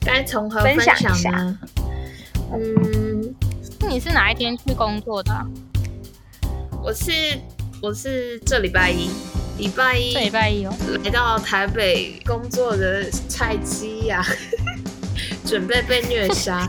该从何分享享一下呢？嗯，你是哪一天去工作的啊、我是我是这礼拜一，礼拜一这礼拜一哦。来到台北工作的菜鸡呀、准备被虐杀。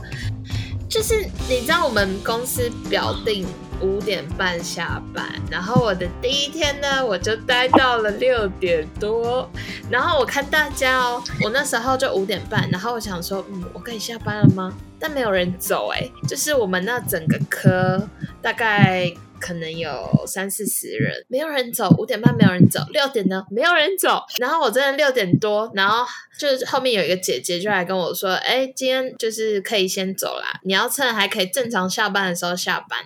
就是你知道我们公司表定五点半下班，然后我的第一天呢，我就待到了六点多。然后我看大家哦，我那时候就五点半，然后我想说，嗯，我可以下班了吗？但没有人走哎、就是我们那整个科大概可能有三四十人，没有人走，五点半没有人走，六点呢没有人走，然后我真的六点多，然后就是后面有一个姐姐就来跟我说，哎，今天就是可以先走啦，你要趁还可以正常下班的时候下班。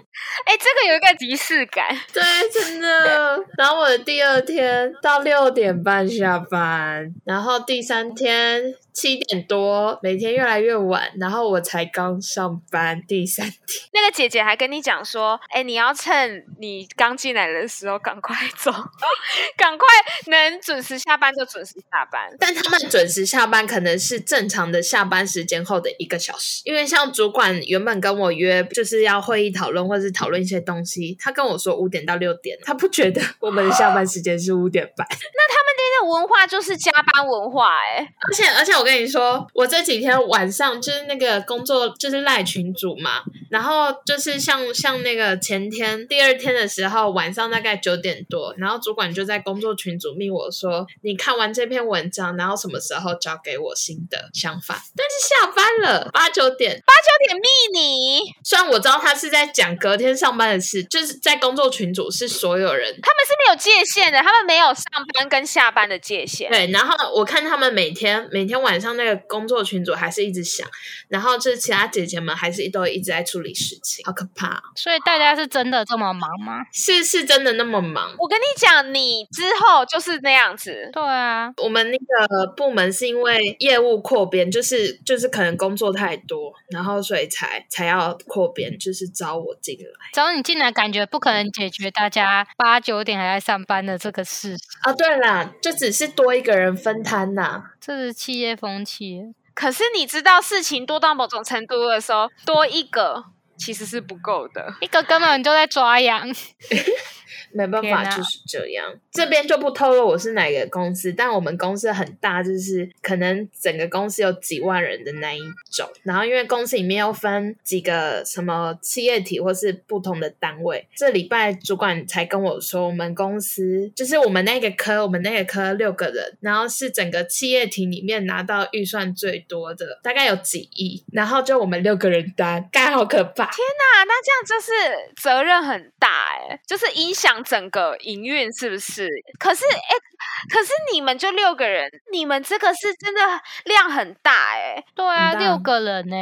哎、这个有一个仪式感。对，真的。然后我的第二天到六点半下班，然后第三天七点多，每天越来越晚，然后我才刚上班第三天。那个姐姐还跟你讲说，哎、你要趁你刚进来的时候赶快走，赶快能准时下班就准时下班。但他们准时下班可能是正常的下班时间后的一个小时，因为像主管原本跟我约就是要会议讨论或是讨论一些东西，他跟我说五点到六点，他不觉得我们的下班时间是五点半。那他们那个文化就是加班文化、哎，而且而且我跟你说，我这几天晚上就是那个工作就是赖群主嘛，然后就是像像那个前天第二天的时候晚上大概九点多，然后主管就在工作群组密我说，你看完这篇文章，然后什么时候交给我新的想法？但是下班了八九点，八九点密你，虽然我知道他是在讲隔天上班的事，就是在工作群组是所有人他们是没有界限的，他们没有上班跟下班的界限。对，然后我看他们每天每天晚上那个工作群组还是一直响，然后就是其他姐姐们还是都一直在处理事情，好可怕哦、所以大家是真的这么忙吗？是是真的那么忙？我跟你讲，你之后就是那样子。对啊，我们那个部门是因为业务扩编，就是就是可能工作太多，然后所以才才要扩编，就是招我进来招你进来，感觉不可能解决大家八九点还在上班的这个事，啊。对啦，就只是多一个人分摊呐、这是企业风气。可是你知道，事情多到某种程度的时候，多一个其实是不够的。一个根本就在抓羊，没办法，就是这样。这边就不透露我是哪个公司，但我们公司很大，就是可能整个公司有几万人的那一种。然后因为公司里面又分几个什么企业体或是不同的单位，这礼拜主管才跟我说，我们公司就是我们那个科，我们那个科六个人，然后是整个企业体里面拿到预算最多的，大概有几亿，然后就我们六个人担，该好可怕。那那这样就是责任很大哎、就是影响整个营运，是不是？可是哎、可是你们就六个人，你们这个是真的量很大哎、对啊，六个人呢、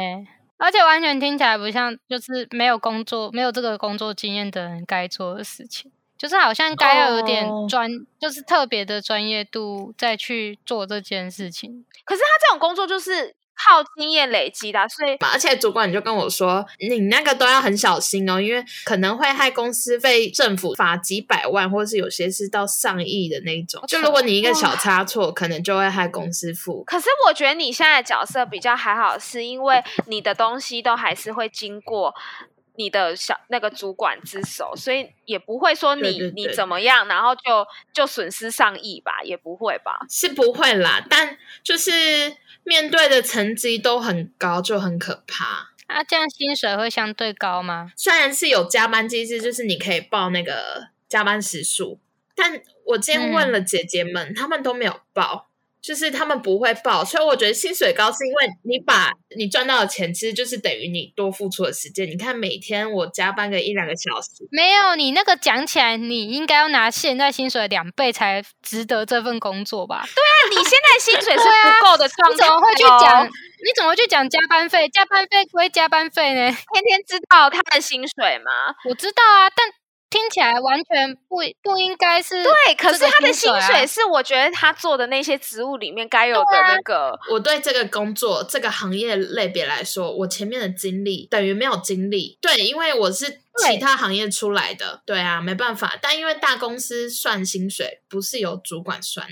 而且完全听起来不像就是没有工作、没有这个工作经验的人该做的事情，就是好像该要有点哦。专，就是特别的专业度再去做这件事情。可是他这种工作就是靠经验累积的啊，所以，而且主管就跟我说，你那个都要很小心哦，因为可能会害公司被政府罚几百万，或是有些是到上亿的那一种。就如果你一个小差错，可能就会害公司付。可是我觉得你现在的角色比较还好，是因为你的东西都还是会经过你的小那个主管之手，所以也不会说你对对你怎么样，然后就就损失上亿吧，也不会吧？是不会啦，但就是面对的成绩都很高，就很可怕。啊，这样薪水会相对高吗？虽然是有加班机制，就是你可以报那个加班时数，但我今天问了姐姐们，她、们都没有报，就是他们不会报，所以我觉得薪水高是因为你把你赚到的钱，其实就是等于你多付出的时间。你看每天我加班个一两个小时，没有，你那个讲起来，你应该要拿现在薪水的两倍才值得这份工作吧？对啊你现在薪水是不够的状态、你怎么会去哦讲？你怎么会去讲加班费？加班费归加班费呢？天天知道他的薪水吗？我知道啊，但听起来完全不不应该是对，可是他的薪薪水是我觉得他做的那些职务里面该有的对啊那个。我对这个工作这个行业类别来说，我前面的经历等于没有经历。对，因为我是其他行业出来的，对啊，没办法。但因为大公司算薪水不是由主管算，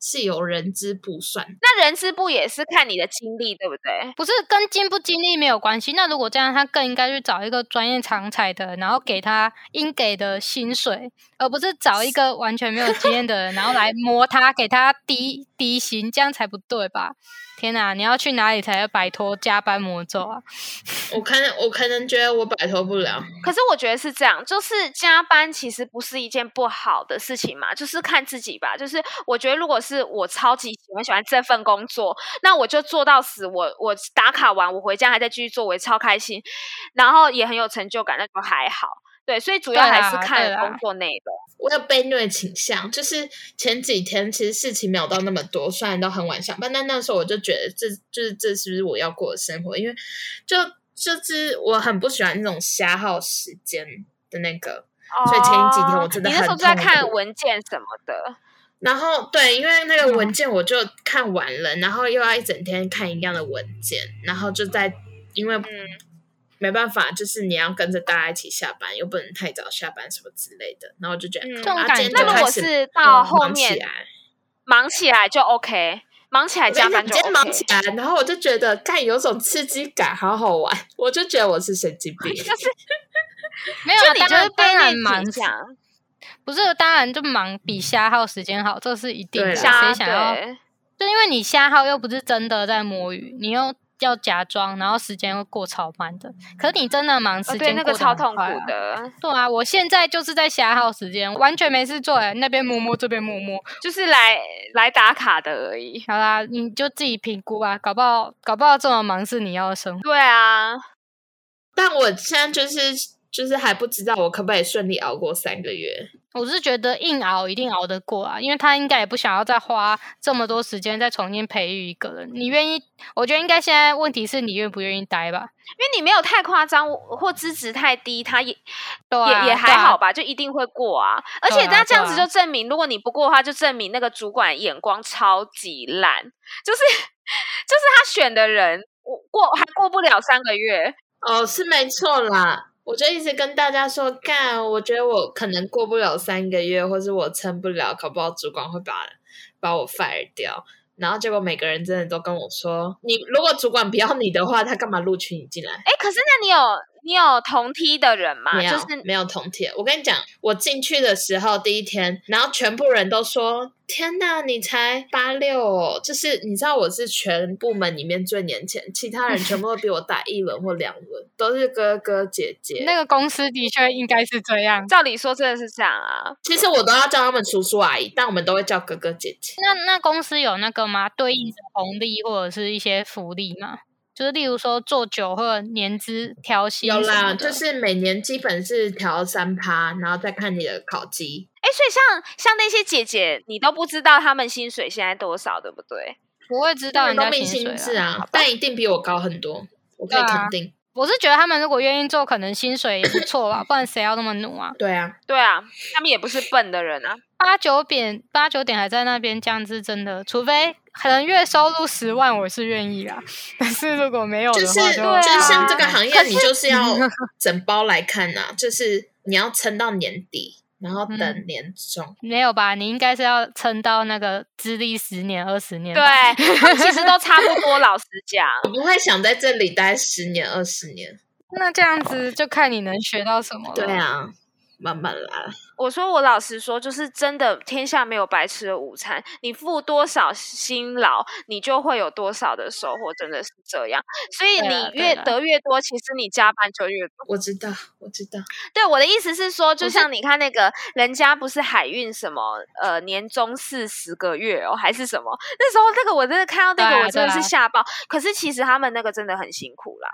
是有人资部算。那人资部也是看你的经历，对不对？不是跟经不经历没有关系。那如果这样，他更应该去找一个专业常才的，然后给他应给的薪水，而不是找一个完全没有经验的人，然后来磨他，给他低低薪，这样才不对吧？天哪！你要去哪里才要摆脱加班魔咒啊？我可能我可能觉得我摆脱不了。可是我觉得是这样，就是加班其实不是一件不好的事情嘛，就是看自己吧。就是我觉得，如果是我超级喜欢喜欢这份工作，那我就做到死。我我打卡完，我回家还在继续做，我也超开心，然后也很有成就感，那就还好。对，所以主要还是看工作内容。我有被虐倾向，就是前几天其实事情没有到那么多，虽然都很晚上班，但那时候我就觉得这就是这是不是我要过的生活？因为就就是我很不喜欢那种瞎耗时间的那个，所以前几天我真的很。你那时候在看文件什么的，然后对，因为那个文件我就看完了，然后又要一整天看一样的文件，然后就在因为嗯。没办法，就是你要跟着大家一起下班，又不能太早下班什么之类的，然后就觉得，那如果是到后面忙起来就 OK，忙起来加班就 OK。忙起来，然后我就觉得，看有种刺激感，好好玩，我就觉得我是神经病。就是 没有，当然当然忙，不是当然就忙比瞎耗时间好，这是一定的。谁想要？就因为你瞎耗又不是真的在摸鱼，你又。要假装，然后时间会过超慢的。可是你真的忙，时间那个超痛苦的。对啊，我现在就是在瞎耗时间，完全没事做，哎，那边摸摸，这边摸摸，就是来来打卡的而已。好啦，你就自己评估吧，搞不好搞不好这么忙是你要的生活。对啊，但我现在就是就是还不知道我可不可以顺利熬过三个月。我是觉得硬熬一定熬得过啊，因为他应该也不想要再花这么多时间再重新培育一个人。你愿意？我觉得应该现在问题是你愿不愿意待吧？因为你没有太夸张或资质太低，他也也也还好吧，就一定会过啊。而且他这样子就证明，如果你不过的话，就证明那个主管眼光超级烂，就是 就是他选的人我过还过不了三个月哦，是没错啦。我就一直跟大家说，干，我觉得我可能过不了三个月，或是我撑不了，搞不好主管会把把我 fire 掉。然后结果每个人真的都跟我说，你如果主管不要你的话，他干嘛录取你进来？哎，可是那你有？你有同梯的人吗？没有，没有同梯。我跟你讲，我进去的时候第一天，然后全部人都说：“天哪，你才八六哦！”就是你知道我是全部门里面最年轻，其他人全部都比我大一轮或两轮，都是哥哥姐姐。那个公司的确应该是这样，照理说真的是这样啊。其实我都要叫他们叔叔阿姨，但我们都会叫哥哥姐姐。那那公司有那个吗？对应的红利或者是一些福利吗？就是例如说做酒或者年资调薪有啦，就是每年基本是调三趴，然后再看你的考绩。哎，所以像像那些姐姐，你都不知道她们薪水现在多少，对不对？不会知道人家薪水啊，但一定比我高很多，我可以肯定。我是觉得他们如果愿意做，可能薪水也不错吧，不然谁要那么努啊？对啊，对啊，他们也不是笨的人啊。八九点，八九点还在那边，这样子真的，除非可能月收入十万，我是愿意啦。但是如果没有的话，就是就像这个行业，你就是要整包来看呐，就是你要撑到年底。然后等年终没有吧？你应该是要撑到那个资历十年、二十年。对，其实都差不多。老实讲，我不会想在这里待十年、二十年。那这样子就看你能学到什么了。对啊。慢慢来。我说，我老实说，就是真的，天下没有白吃的午餐。你付多少辛劳，你就会有多少的收获，真的是这样。所以你越得越多，其实你加班就越多。我知道，我知道。对，我的意思是说，就像你看那个人家不是海运什么，呃，年终四十个月哦，还是什么？那时候那个我真的看到那个，我真的是吓爆。可是其实他们那个真的很辛苦啦。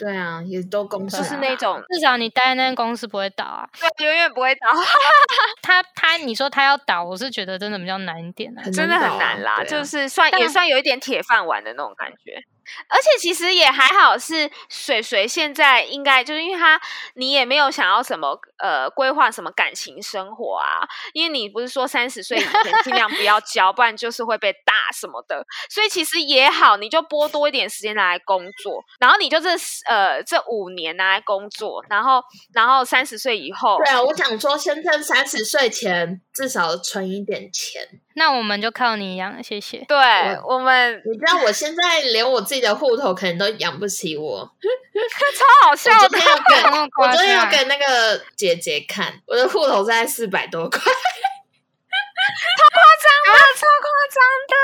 对啊，也都公司就是那种，至少你待在那间公司不会倒啊，对，永远不会倒。他他，你说他要倒，我是觉得真的比较难一点真的很难啦，就是算也算有一点铁饭碗的那种感觉。而且其实也还好，是水水现在应该就是因为他，你也没有想要什么呃规划什么感情生活啊，因为你不是说三十岁以前尽量不要 交，不然就是会被打什么的，所以其实也好，你就拨多一点时间拿来工作，然后你就这呃这五年拿来工作，然后然后三十岁以后，对啊，我想说，先趁三十岁前至少存一点钱。那我们就靠你养，谢谢。对我们你知道，我现在连我自己的户头可能都养不起我。超好笑的 我昨天，有给那个姐姐看，我的户头在四百多块。超夸张的，超夸张的。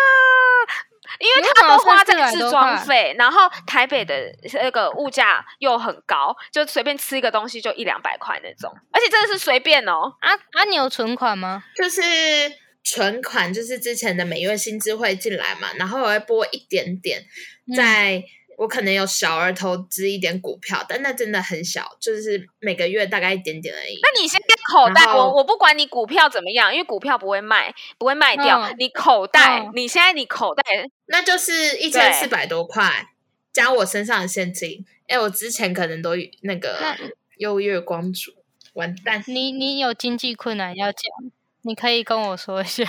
因为他都花在置装费，然后台北的那个物价又很高，就随便吃一个东西就一两百块那种，而且真的是随便哦。啊啊，你有存款吗？就是存款，就是之前的每月薪资会进来嘛，然后我会拨一点点，在、我可能有小额投资一点股票，但那真的很小，就是每个月大概一点点而已。那你现在口袋，我我不管你股票怎么样，因为股票不会卖，不会卖掉。嗯你口袋，嗯你现在你口袋那就是一千四百多块加我身上的现金。哎，我之前可能都那个那优越光族，完蛋，你你有经济困难要讲，你可以跟我说一下，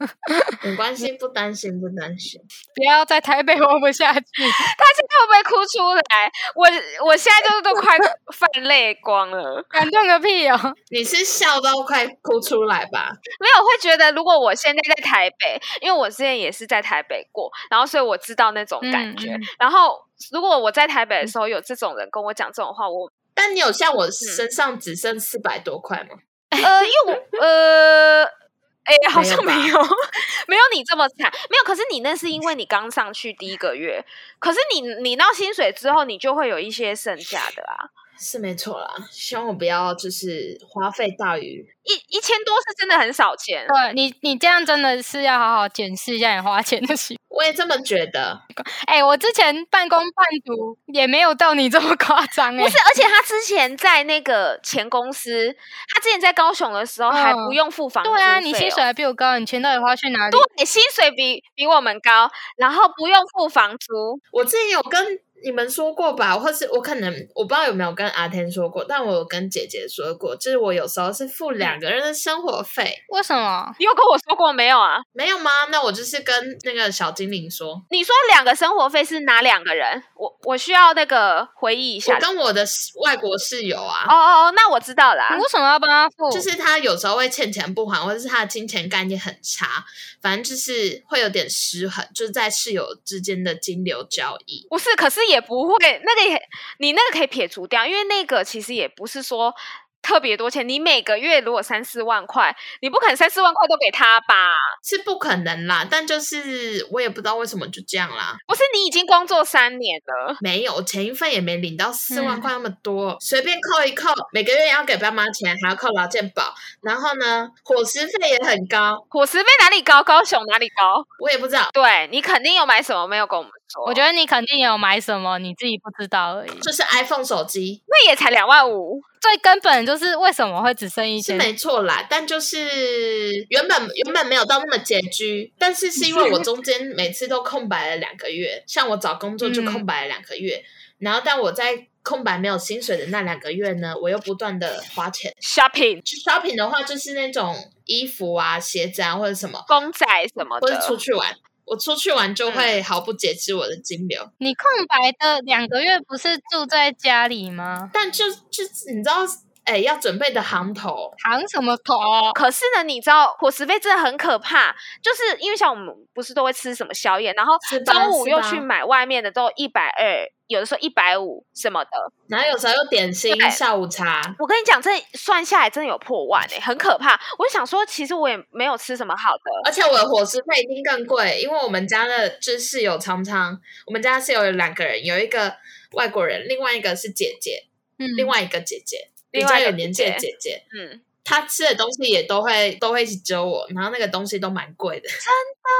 没关系，不担心，不担心。不要在台北活不下去。他现在会不会哭出来？我我现在就是都快泛泪光了。感动个屁哦！你是笑到快哭出来吧？没有，我会觉得如果我现在在台北，因为我之前也是在台北过，然后所以我知道那种感觉。然后如果我在台北的时候有这种人跟我讲这种话，我但你有像我身上只剩四百多块吗？呃，因为我呃。哎、好像没没有，没有你这么惨，没有。可是你那是因为你刚上去第一个月，可是你你到薪水之后，你就会有一些剩下的啦，是没错啦，希望我不要就是花费大于一一千多是真的很少钱。对你，你这样真的是要好好检视一下你花钱的习惯。我也这么觉得。哎、我之前半工半读也没有到你这么夸张哎。不是，而且他之前在那个前公司，他之前在高雄的时候还不用付房租、对啊，你薪水。还比我高，你钱到底花去哪里？对，薪水比比我们高，然后不用付房租。我之前有跟你们说过吧，或是我可能我不知道有没有跟阿天说过，但我有跟姐姐说过，就是我有时候是付两个人的生活费，为什么？你有跟我说过没有啊？没有吗？那我就是跟那个小精灵说，你说两个生活费是哪两个人？我我需要那个回忆一下我。跟我的外国室友啊。哦哦哦，那我知道啦你。为什么要帮他付？就是他有时候会欠钱不还，或者是他的金钱概念很差，反正就是会有点失衡，就是在室友之间的金流交易。不是，可是也不会，那个也你那个可以撇除掉，因为那个其实也不是说特别多钱。你每个月如果三四万块，你不可能三四万块都给他吧？是不可能啦，但就是我也不知道为什么就这样啦。不是你已经工作三年了，没有，前一份也没领到四嗯万块那么多，随便扣一扣，每个月要给爸妈钱，还要扣劳健保，然后呢，伙食费也很高，伙食费哪里高？高雄哪里高？我也不知道，对你肯定有买什么没有跟我们说？我觉得你肯定有买什么，你自己不知道而已。就是 iPhone 手机那也才两万五，最根本就是为什么会只剩一千？是没错啦，但就是原本原本没有到那么拮据，但是是因为我 中间每次都空白了两个月，像我找工作就空白了两个月，然后但我在空白没有薪水的那两个月呢，我又不断的花钱。shopping 去 shopping 的话，就是那种衣服啊、鞋子啊或者什么，公仔什么或者，出去玩。我出去玩就会毫不节制我的金流，你空白的两个月不是住在家里吗？但就就你知道，哎、要准备的行头，行什么头？可是呢，你知道伙食费真的很可怕，就是因为像我们不是都会吃什么宵夜，然后中午又去买外面的都一百二，有的时候一百五什么的。然后有时候又点心、下午茶，我跟你讲，这算下来真的有破万哎、很可怕。我就想说，其实我也没有吃什么好的，而且我的伙食费一定更贵，因为我们家的就是室友常常，我们家室友有两个人，有一个外国人，另外一个是姐姐，嗯，另外一个姐姐。比另外一个较有年纪的姐姐姐，嗯，她吃的东西也都会都会一起揪我，然后那个东西都蛮贵的。真的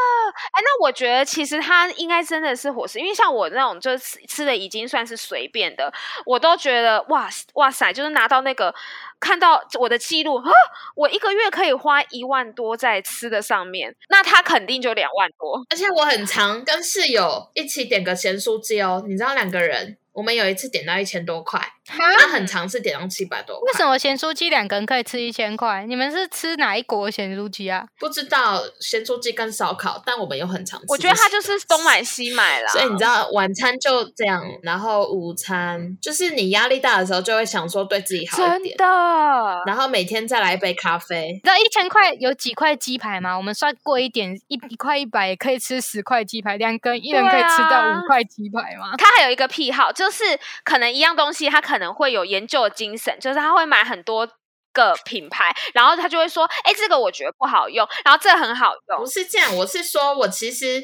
哎，那我觉得其实她应该真的是伙食，因为像我那种就是吃吃的已经算是随便的，我都觉得哇哇塞，就是拿到那个看到我的记录啊，我一个月可以花一万多在吃的上面，那他肯定就两万多。而且我很常跟室友一起点个咸酥鸡哦，你知道两个人。我们有一次点到一千多块，他很尝试点到七百多。为什么咸酥鸡两个人可以吃一千块？你们是吃哪一国咸酥鸡啊？不知道咸酥鸡跟烧烤，但我们有很常吃。我觉得他就是东买西买啦。所以你知道晚餐就这样，然后午餐就是你压力大的时候就会想说对自己好一点。真的。然后每天再来一杯咖啡。你知道一千块有几块鸡排吗？我们算贵一点，一一块一百也可以吃十块鸡排，两根一人可以吃到五块鸡排吗？他还有一个癖好。就是可能一样东西，他可能会有研究的精神，就是他会买很多个品牌，然后他就会说：“哎，这个我觉得不好用，然后这个很好用。”不是这样，我是说我其实，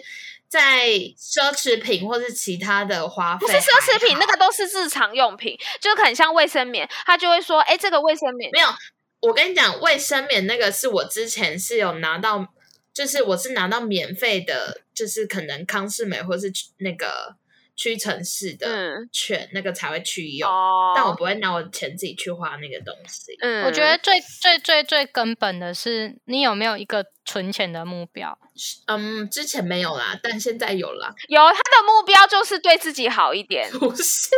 在奢侈品或是其他的花费，不是奢侈品，那个都是日常用品，就很像卫生棉，他就会说：“哎，这个卫生棉没有。”我跟你讲，卫生棉那个是我之前是有拿到，就是我是拿到免费的，就是可能康士美或是那个。屈臣氏的券，那个才会去用，但我不会拿我的钱自己去花那个东西。嗯，我觉得最最最最根本的是，你有没有一个存钱的目标？嗯，之前没有啦，但现在有啦。有他的目标就是对自己好一点。不是，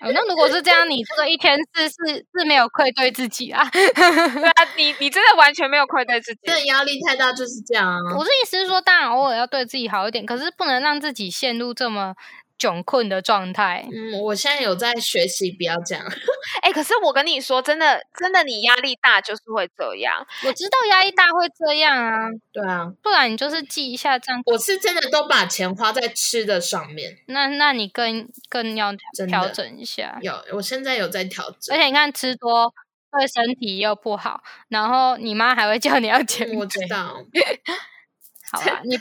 那如果是这样，你这个一天是是是没有愧对自己啊？对啊，你你真的完全没有愧对自己。这压力太大就是这样啊。我的意思是说，当然偶尔要对自己好一点，可是不能让自己陷入这么。窘困的状态，嗯，我现在有在学习，不要这样。哎，可是我跟你说，真的，真的，你压力大就是会这样。我知道压力大会这样啊，对啊，不然你就是记一下账。我是真的都把钱花在吃的上面，那那你更更要调整一下。有，我现在有在调整。而且你看，吃多对身体又不好，然后你妈还会叫你要减我知道。好吧，你。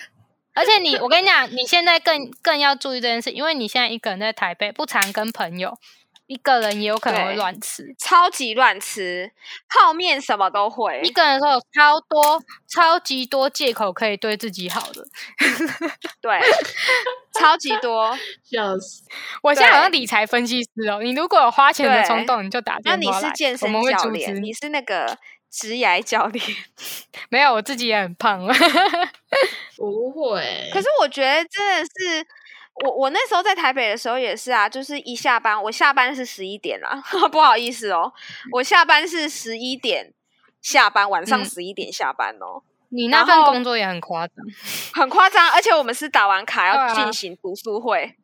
而且你，我跟你讲，你现在更更要注意这件事，因为你现在一个人在台北，不常跟朋友，一个人也有可能会乱吃，超级乱吃，泡面什么都会。一个人的时候有超多、超级多借口可以对自己好的，对，超级多，笑死！我现在好像理财分析师哦，你如果有花钱的冲动，你就打电话那你是健身教练，你是那个。直癌教练 没有，我自己也很胖。不会，可是我觉得真的是我，我那时候在台北的时候也是啊，就是一下班，我下班是十一点啊，不好意思哦，我下班是十一点下班，晚上十一点下班哦。你那份工作也很夸张，很夸张，而且我们是打完卡要进行读书会。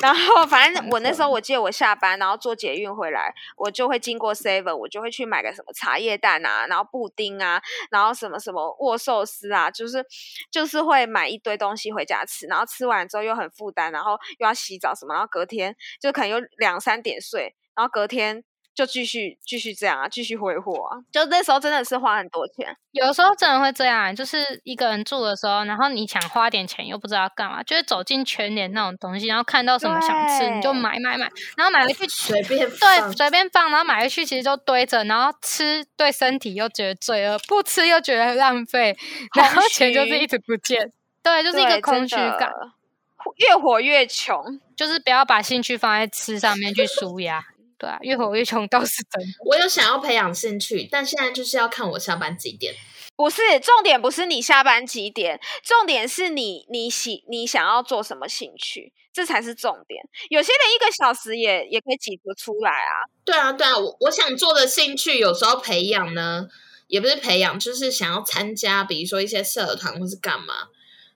然后，反正我那时候，我记得我下班，然后坐捷运回来，我就会经过 Seven，我就会去买个什么茶叶蛋啊，然后布丁啊，然后什么什么握寿司啊，就是就是会买一堆东西回家吃，然后吃完之后又很负担，然后又要洗澡什么，然后隔天就可能有两三点睡，然后隔天。就继续继续这样啊，继续挥霍啊！就那时候真的是花很多钱，有的时候真的会这样，就是一个人住的时候，然后你想花点钱又不知道干嘛，就是走进全联那种东西，然后看到什么想吃你就买买买，然后买回去随便对随便放，然后买回去其实就堆着，然后吃对身体又觉得罪恶，不吃又觉得浪费，然后钱就是一直不见，对，就是一个空虚感，越活越穷，就是不要把兴趣放在吃上面去舒压。对啊，越活越穷倒是真的。我有想要培养兴趣，但现在就是要看我下班几点。不是重点，不是你下班几点，重点是你你喜你想要做什么兴趣，这才是重点。有些人一个小时也也可以挤得出来啊。对啊，对啊，我我想做的兴趣，有时候培养呢，也不是培养，就是想要参加，比如说一些社团或是干嘛。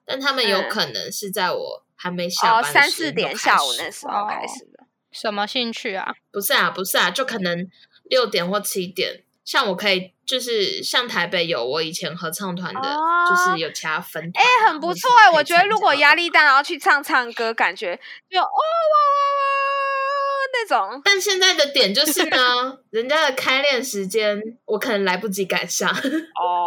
但他们有可能是在我还没下班三四点下午那时候开始的。什么兴趣啊？不是啊，不是啊，就可能六点或七点。像我可以，就是像台北有我以前合唱团的，就是有其他分。哎，很不错哎，我觉得如果压力大，然后去唱唱歌，感觉就哦哇哇哇那种。但现在的点就是呢，人家的开练时间，我可能来不及赶上。哦。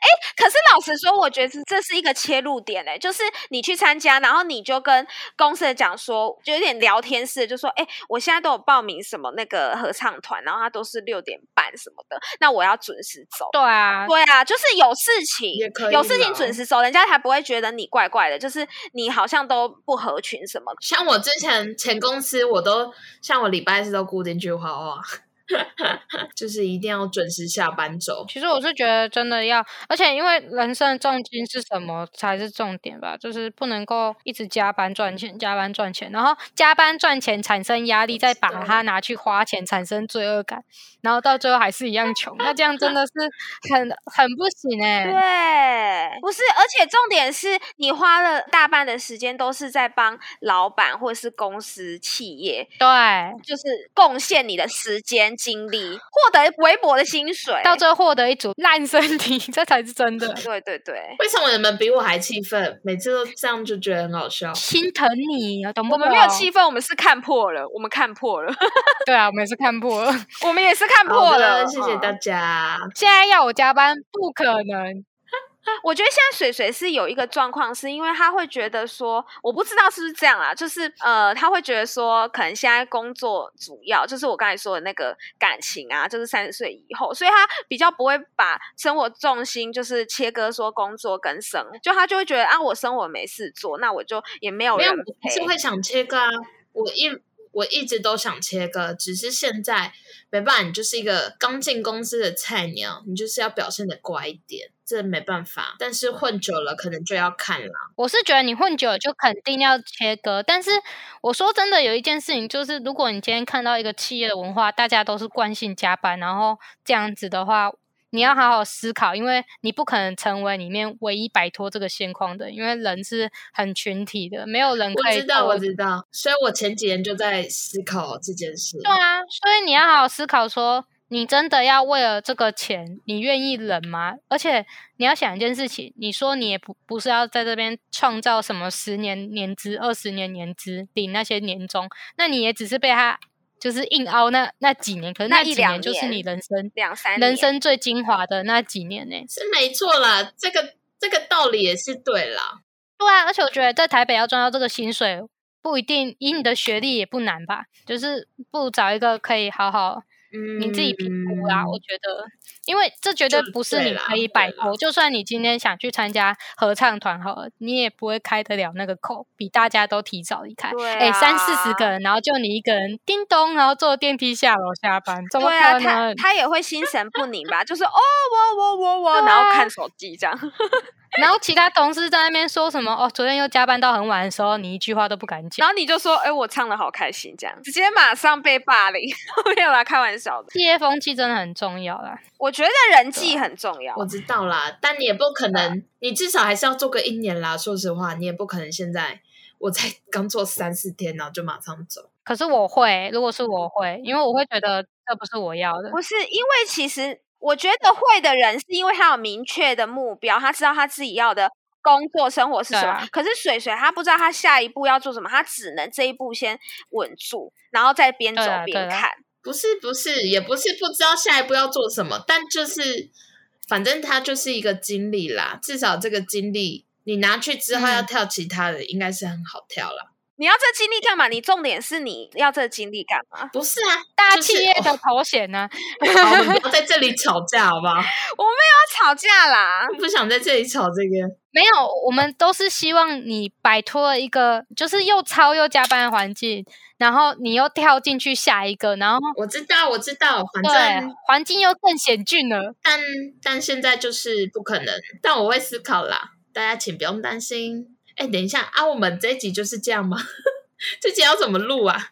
哎，可是老实说，我觉得这是一个切入点哎，就是你去参加，然后你就跟公司的讲说，就有点聊天式，就说，哎，我现在都有报名什么那个合唱团，然后他都是六点半什么的，那我要准时走。对啊，对啊，就是有事情，有事情准时走，人家才不会觉得你怪怪的，就是你好像都不合群什么。像我之前前公司，我都像我礼拜四都固定去画画。就是一定要准时下班走。其实我是觉得真的要，而且因为人生的重心是什么才是重点吧，就是不能够一直加班赚钱，加班赚钱，然后加班赚钱产生压力，再把它拿去花钱产生罪恶感，然后到最后还是一样穷，那这样真的是很很不行哎、对，不是，而且重点是你花了大半的时间都是在帮老板或者是公司企业，对，就是贡献你的时间精力，获得微薄的薪水。到最后获得一组烂身体，这才是真的。对对对，为什么你们比我还气愤？每次都这样就觉得很好笑。心疼你，懂不懂？我们没有气愤，我们是看破了，我们看破了，对啊，我们也是看破了。我们也是看破了。谢谢大嗯家。现在要我加班，不可能。我觉得现在水水是有一个状况，是因为他会觉得说，我不知道是不是这样啦，就是呃，他会觉得说，可能现在工作主要就是我刚才说的那个感情啊，就是三十岁以后，所以他比较不会把生活重心就是切割说工作跟生活，就他就会觉得啊，我生活没事做，那我就也没有人我不是。会想切割啊。我一我一直都想切割，只是现在没办法，你就是一个刚进公司的菜鸟，你就是要表现的乖一点，这没办法。但是混久了，可能就要看了。我是觉得你混久了就肯定要切割，但是我说真的，有一件事情就是，如果你今天看到一个企业的文化，大家都是惯性加班，然后这样子的话，你要好好思考，因为你不可能成为里面唯一摆脱这个现况的，因为人是很群体的，没有人可以我知道，我知道，所以我前几年就在思考这件事。对啊，所以你要好好思考说，你真的要为了这个钱，你愿意忍吗？而且你要想一件事情，你说你也不不是要在这边创造什么十年年资、二十年年资，领那些年终，那你也只是被他就是硬凹那那几年，可是那一两年就是你人生两三人生最精华的那几年呢、是没错啦，这个这个道理也是对啦。对啊，而且我觉得在台北要赚到这个薪水，不一定以你的学历也不难吧，就是不如找一个可以好好嗯，你自己评估啦，我觉得，因为这绝对不是你可以摆脱。就算你今天想去参加合唱团好了，你也不会开得了那个口，比大家都提早离开。对哎、三四十啊个人，然后就你一个人，叮咚，然后坐电梯下楼下班，怎么对啊，他？他也会心神不宁吧？就是哦，我我我我，然后看手机这样。然后其他同事在那边说什么？哦，昨天又加班到很晚的时候，你一句话都不敢讲。然后你就说，哎、我唱的好开心，这样直接马上被霸凌，没有啦，开玩笑的。企业风气真的很重要啦。我觉得人际很重要。我知道啦，但你也不可能，你至少还是要做个一年啦。说实话，你也不可能现在我才 刚做三四天，然后就马上走。可是我会，如果是我会，因为我会觉得这不是我要的。不是因为其实我觉得会的人是因为他有明确的目标，他知道他自己要的工作生活是什么。啊可是水水他不知道他下一步要做什么，他只能这一步先稳住，然后再边走对啊啊边看。不是不是，也不是不知道下一步要做什么，但就是反正它就是一个经历啦。至少这个经历你拿去之后嗯要跳其他的，应该是很好跳啦。你要这经历干嘛？你重点是你要这经历干嘛？不是啊，大就是企业的哦头衔呢、好我们不要在这里吵架好不好？要吵架啦！不想在这里吵这个。没有，我们都是希望你摆脱了一个就是又超又加班的环境，然后你又跳进去下一个，然后我知道，我知道，反对正环境又更险峻了。但但现在就是不可能，但我会思考啦，大家请不用担心。哎，等一下啊，我们这一集就是这样吗？这集要怎么录啊？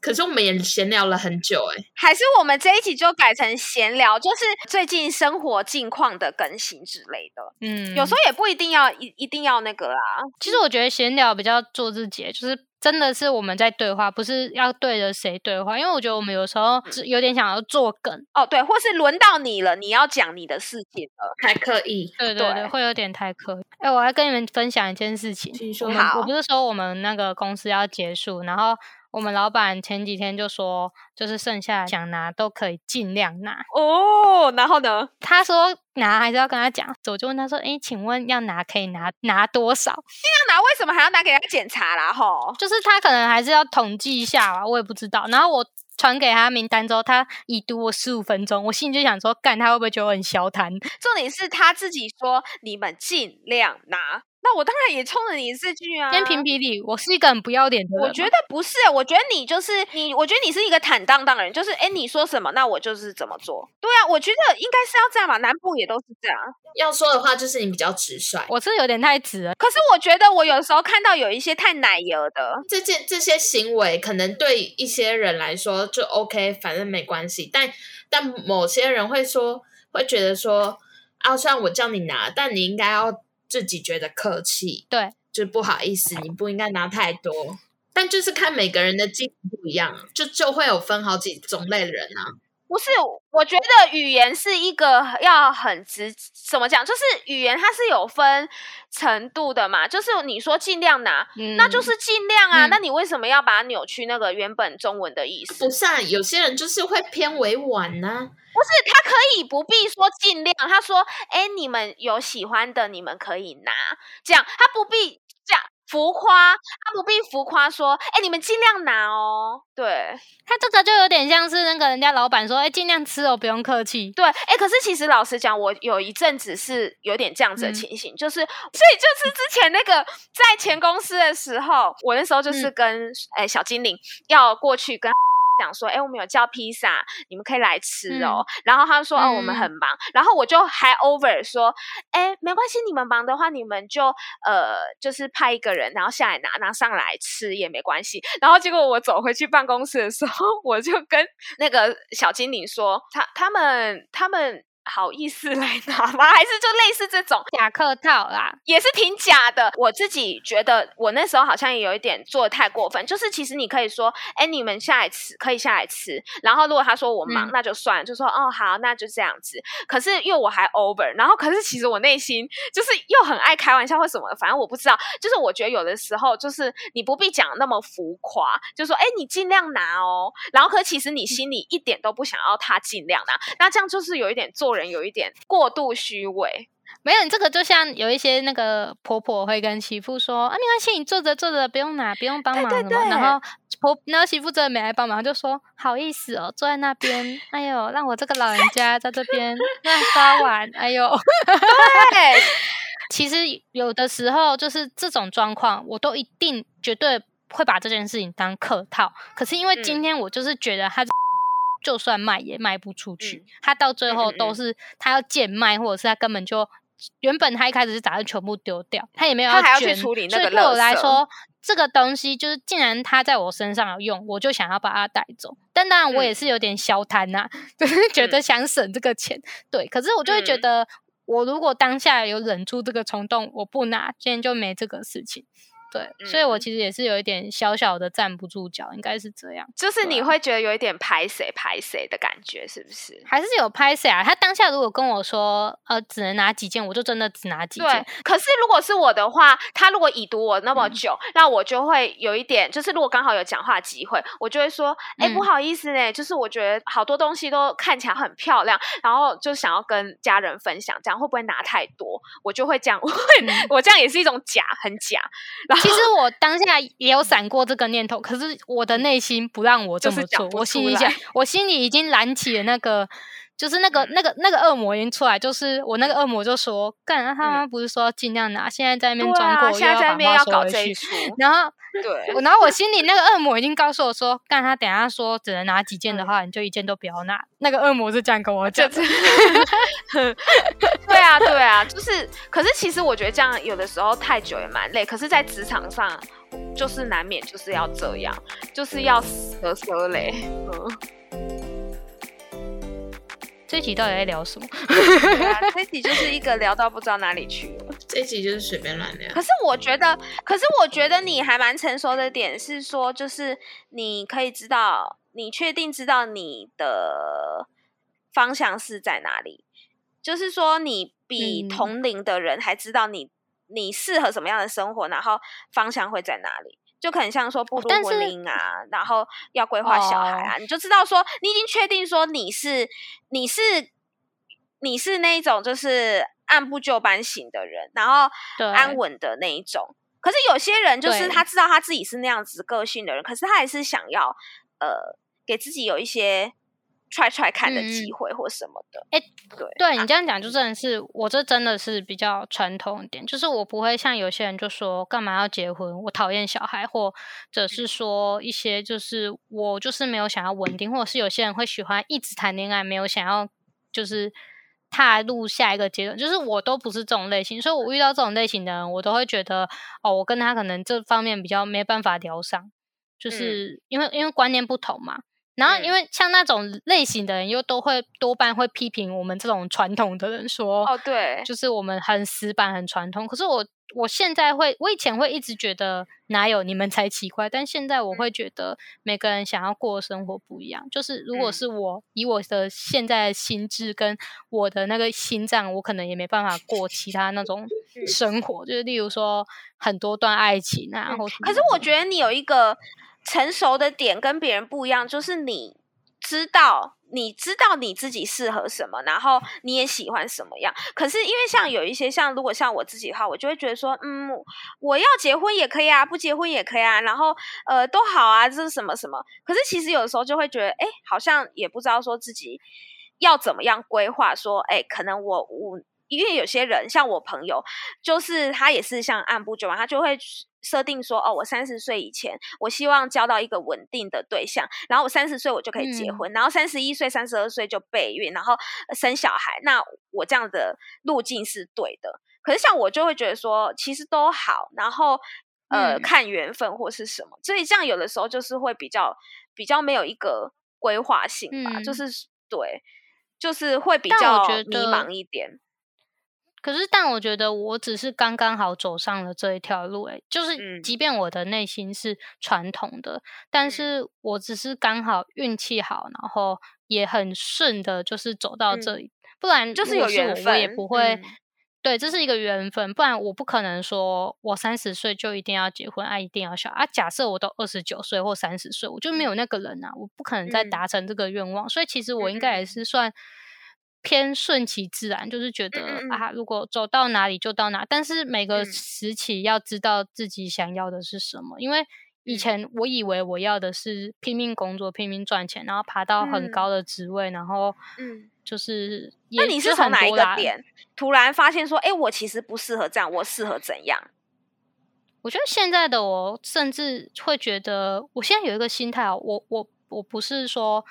可是我们也闲聊了很久、哎，还是我们这一集就改成闲聊，就是最近生活近况的更新之类的。嗯，有时候也不一定要一一定要那个啦。其实我觉得闲聊比较做自己，就是真的是我们在对话，不是要对着谁对话。因为我觉得我们有时候是有点想要做梗，哦，对，或是轮到你了，你要讲你的事情了。太刻意。对对对，对会有点太刻意。哎，我还跟你们分享一件事情，请说我们好我不是说我们那个公司要结束，然后我们老板前几天就说，就是剩下想拿都可以尽量拿。哦，然后呢？他说拿还是要跟他讲，我就问他说，哎，请问要拿可以拿拿多少？要拿为什么还要拿给他检查啦？吼，就是他可能还是要统计一下吧，我也不知道。然后我传给他名单之后，他已读我十五分钟，我心里就想说，干他会不会觉得我很消谈？重点是他自己说你们尽量拿，那我当然也冲着你这句啊。先评比你，我是一个很不要脸的人。我觉得不是，我觉得你就是你，我觉得你是一个坦荡荡的人，就是哎，你说什么，那我就是怎么做。对啊，我觉得应该是要这样吧，南部也都是这样。要说的话，就是你比较直率，我是有点太直了。可是我觉得我有时候看到有一些太奶油的这件这些行为，可能对一些人来说就 OK，反正没关系。但但某些人会说，会觉得说啊，虽然我叫你拿，但你应该要。自己觉得客气，对，就不好意思，你不应该拿太多。但就是看每个人的基不一样，就就会有分好几种类人啊。不是，我觉得语言是一个要很直，怎么讲？就是语言它是有分程度的嘛。就是你说尽量拿，那就是尽量啊。那你为什么要把它扭曲那个原本中文的意思？不是，啊，有些人就是会偏委婉呢。不是，他可以不必说尽量。他说：“哎，你们有喜欢的，你们可以拿。”这样，他不必。浮夸，他不必浮夸说，哎，你们尽量拿哦。对他这个就有点像是那个人家老板说，哎，尽量吃哦，不用客气。对，哎，可是其实老实讲，我有一阵子是有点这样子的情形，就是，所以就是之前那个在前公司的时候，我那时候就是跟哎小精灵要过去跟。讲说，哎，我们有叫披萨，你们可以来吃哦。然后他说，哦，我们很忙。然后我就还 over 说，哎，没关系，你们忙的话，你们就呃，就是派一个人，然后下来拿，拿上来吃也没关系。然后结果我走回去办公室的时候，我就跟那个小精灵说，他他们他们。好意思来拿吗？还是就类似这种假客套啦，也是挺假的。我自己觉得，我那时候好像也有一点做的太过分。就是其实你可以说，哎，你们下来吃，可以下来吃。然后如果他说我忙，那就算，就说哦好，那就这样子。可是因为我还 over，然后可是其实我内心就是又很爱开玩笑或什么，反正我不知道。就是我觉得有的时候就是你不必讲那么浮夸，就说哎你尽量拿哦。然后可其实你心里一点都不想要他尽量拿，那这样就是有一点做人。人有一点过度虚伪，没有你这个就像有一些那个婆婆会跟媳妇说啊，没关系，你坐着坐着不用拿，不用帮忙什么。然后婆那个媳妇真的没来帮忙，就说好意思哦，坐在那边，哎呦，让我这个老人家在这边 乱刷碗，哎呦。对，其实有的时候就是这种状况，我都一定绝对会把这件事情当客套。可是因为今天我就是觉得他。就算卖也卖不出去，他到最后都是他要贱卖，或者是他根本就原本他一开始是打算全部丢掉，他也没有要去处理那个。所以对我来说，这个东西就是既然他在我身上有用，我就想要把它带走。但当然我也是有点消贪呐 就是觉得想省这个钱。对，可是我就会觉得，我如果当下有忍住这个冲动，我不拿，今天就没这个事情。对，所以我其实也是有一点小小的站不住脚，应该是这样。就是你会觉得有一点拍谁拍谁的感觉，是不是？还是有拍谁啊？他当下如果跟我说，呃，只能拿几件，我就真的只拿几件。可是如果是我的话，他如果已读我那么久，那我就会有一点，就是如果刚好有讲话机会，我就会说，哎，不好意思呢，就是我觉得好多东西都看起来很漂亮，然后就想要跟家人分享，这样会不会拿太多？我就会这样，我这样也是一种假，很假。然后其实我当。下也有闪过这个念头，可是我的内心不让我这么做。我心里想，我心里已经燃起了那个，就是那个那个那个恶魔已经出来，就是我那个恶魔就说：“干，他们不是说尽量拿，现在在那边装过，现在在那边要搞这一出。”然后，对，然后我 心里那个恶魔已经告诉我说：“干，他等下说只能拿几件的话，你就一件都不要拿。”那个恶魔是这样跟我讲。对啊，对啊，就是，可是其实我觉得这样有的时候太久也蛮累。可是，在职场上。就是难免就是要这样，就是要蛇蛇嘞。嗯，这集到底在聊什么？这集就是一个聊到不知道哪里去了。这集就是随便乱聊。可是我觉得，可是我觉得你还蛮成熟的点是说，就是你可以知道，你确定知道你的方向是在哪里，就是说你比同龄的人还知道你。你适合什么样的生活？然后方向会在哪里？就可能像说步入婚姻啊，然后要规划小孩啊，你就知道说你已经确定说你是你是你是那一种就是按部就班型的人，然后安稳的那一种。可是有些人就是他知道他自己是那样子个性的人，可是他还是想要呃给自己有一些踹踹看的机会或什么的。哎对对你这样讲，就真的是我这真的是比较传统一点，就是我不会像有些人就说干嘛要结婚，我讨厌小孩，或者是说一些就是我就是没有想要稳定，或者是有些人会喜欢一直谈恋爱，没有想要就是踏入下一个阶段，就是我都不是这种类型，所以我遇到这种类型的人，我都会觉得哦，我跟他可能这方面比较没办法聊上，就是因为因为观念不同嘛。然后，因嗯为像那种类型的人，又都会多半会批评我们这种传统的人说，哦，对，就是我们很死板、很传统。可是我我现在会，我以前会一直觉得哪有你们才奇怪，但现在我会觉得每个人想要过的生活不一样。就是如果嗯是我以我的现在的心智跟我的那个心脏，我可能也没办法过其他那种嗯生活，就是例如说很多段爱情啊，嗯或什可是我觉得你有一个成熟的点跟别人不一样，就是你知道。你知道你自己适合什么，然后你也喜欢什么样。可是因为像有一些像，如果像我自己的话，我就会觉得说，嗯，我要结婚也可以啊，不结婚也可以啊，然后呃都好啊，这是什么什么。可是其实有的时候就会觉得，哎，好像也不知道说自己要怎么样规划，说，哎，可能我我因为有些人像我朋友，就是他也是像按部就班，他就会设定说，哦，我三十岁以前，我希望交到一个稳定的对象，然后我三十岁我就可以结嗯婚，然后三十一岁、三十二岁就备孕，然后呃生小孩。那我这样的路径是对的。可是像我就会觉得说，其实都好，然后呃、嗯看缘分或是什么，所以这样有的时候就是会比较比较没有一个规划性吧，就嗯是对，就是会比较迷茫一点。可是，但我觉得我只是刚刚好走上了这一条路、欸，就是嗯即便我的内心是传统的，但嗯是我只是刚好运气好，然后也很顺的，就是走到这嗯里。不然就是有缘分，我也不会。嗯对，这是一个缘分，不然我不可能说我三十岁就一定要结婚，啊，一定要小啊。假设我都二十九岁或三十岁，我就没有那个人啊，我不可能再嗯达成这个愿望。所以其实我应该也是算偏顺其自然，就是觉得、嗯嗯。啊，如果走到哪里就到哪。但是每个嗯。时期要知道自己想要的是什么，因为以嗯。前我以为我要的是拼命工作、拼命赚钱，然后爬到很嗯。高的职位，然后嗯，就是那你是从哪一个点突然发现说，哎，我其实不适合这样，我适合怎样？我觉得现在的我甚至会觉得，我现在有一个心态啊，我我我不是说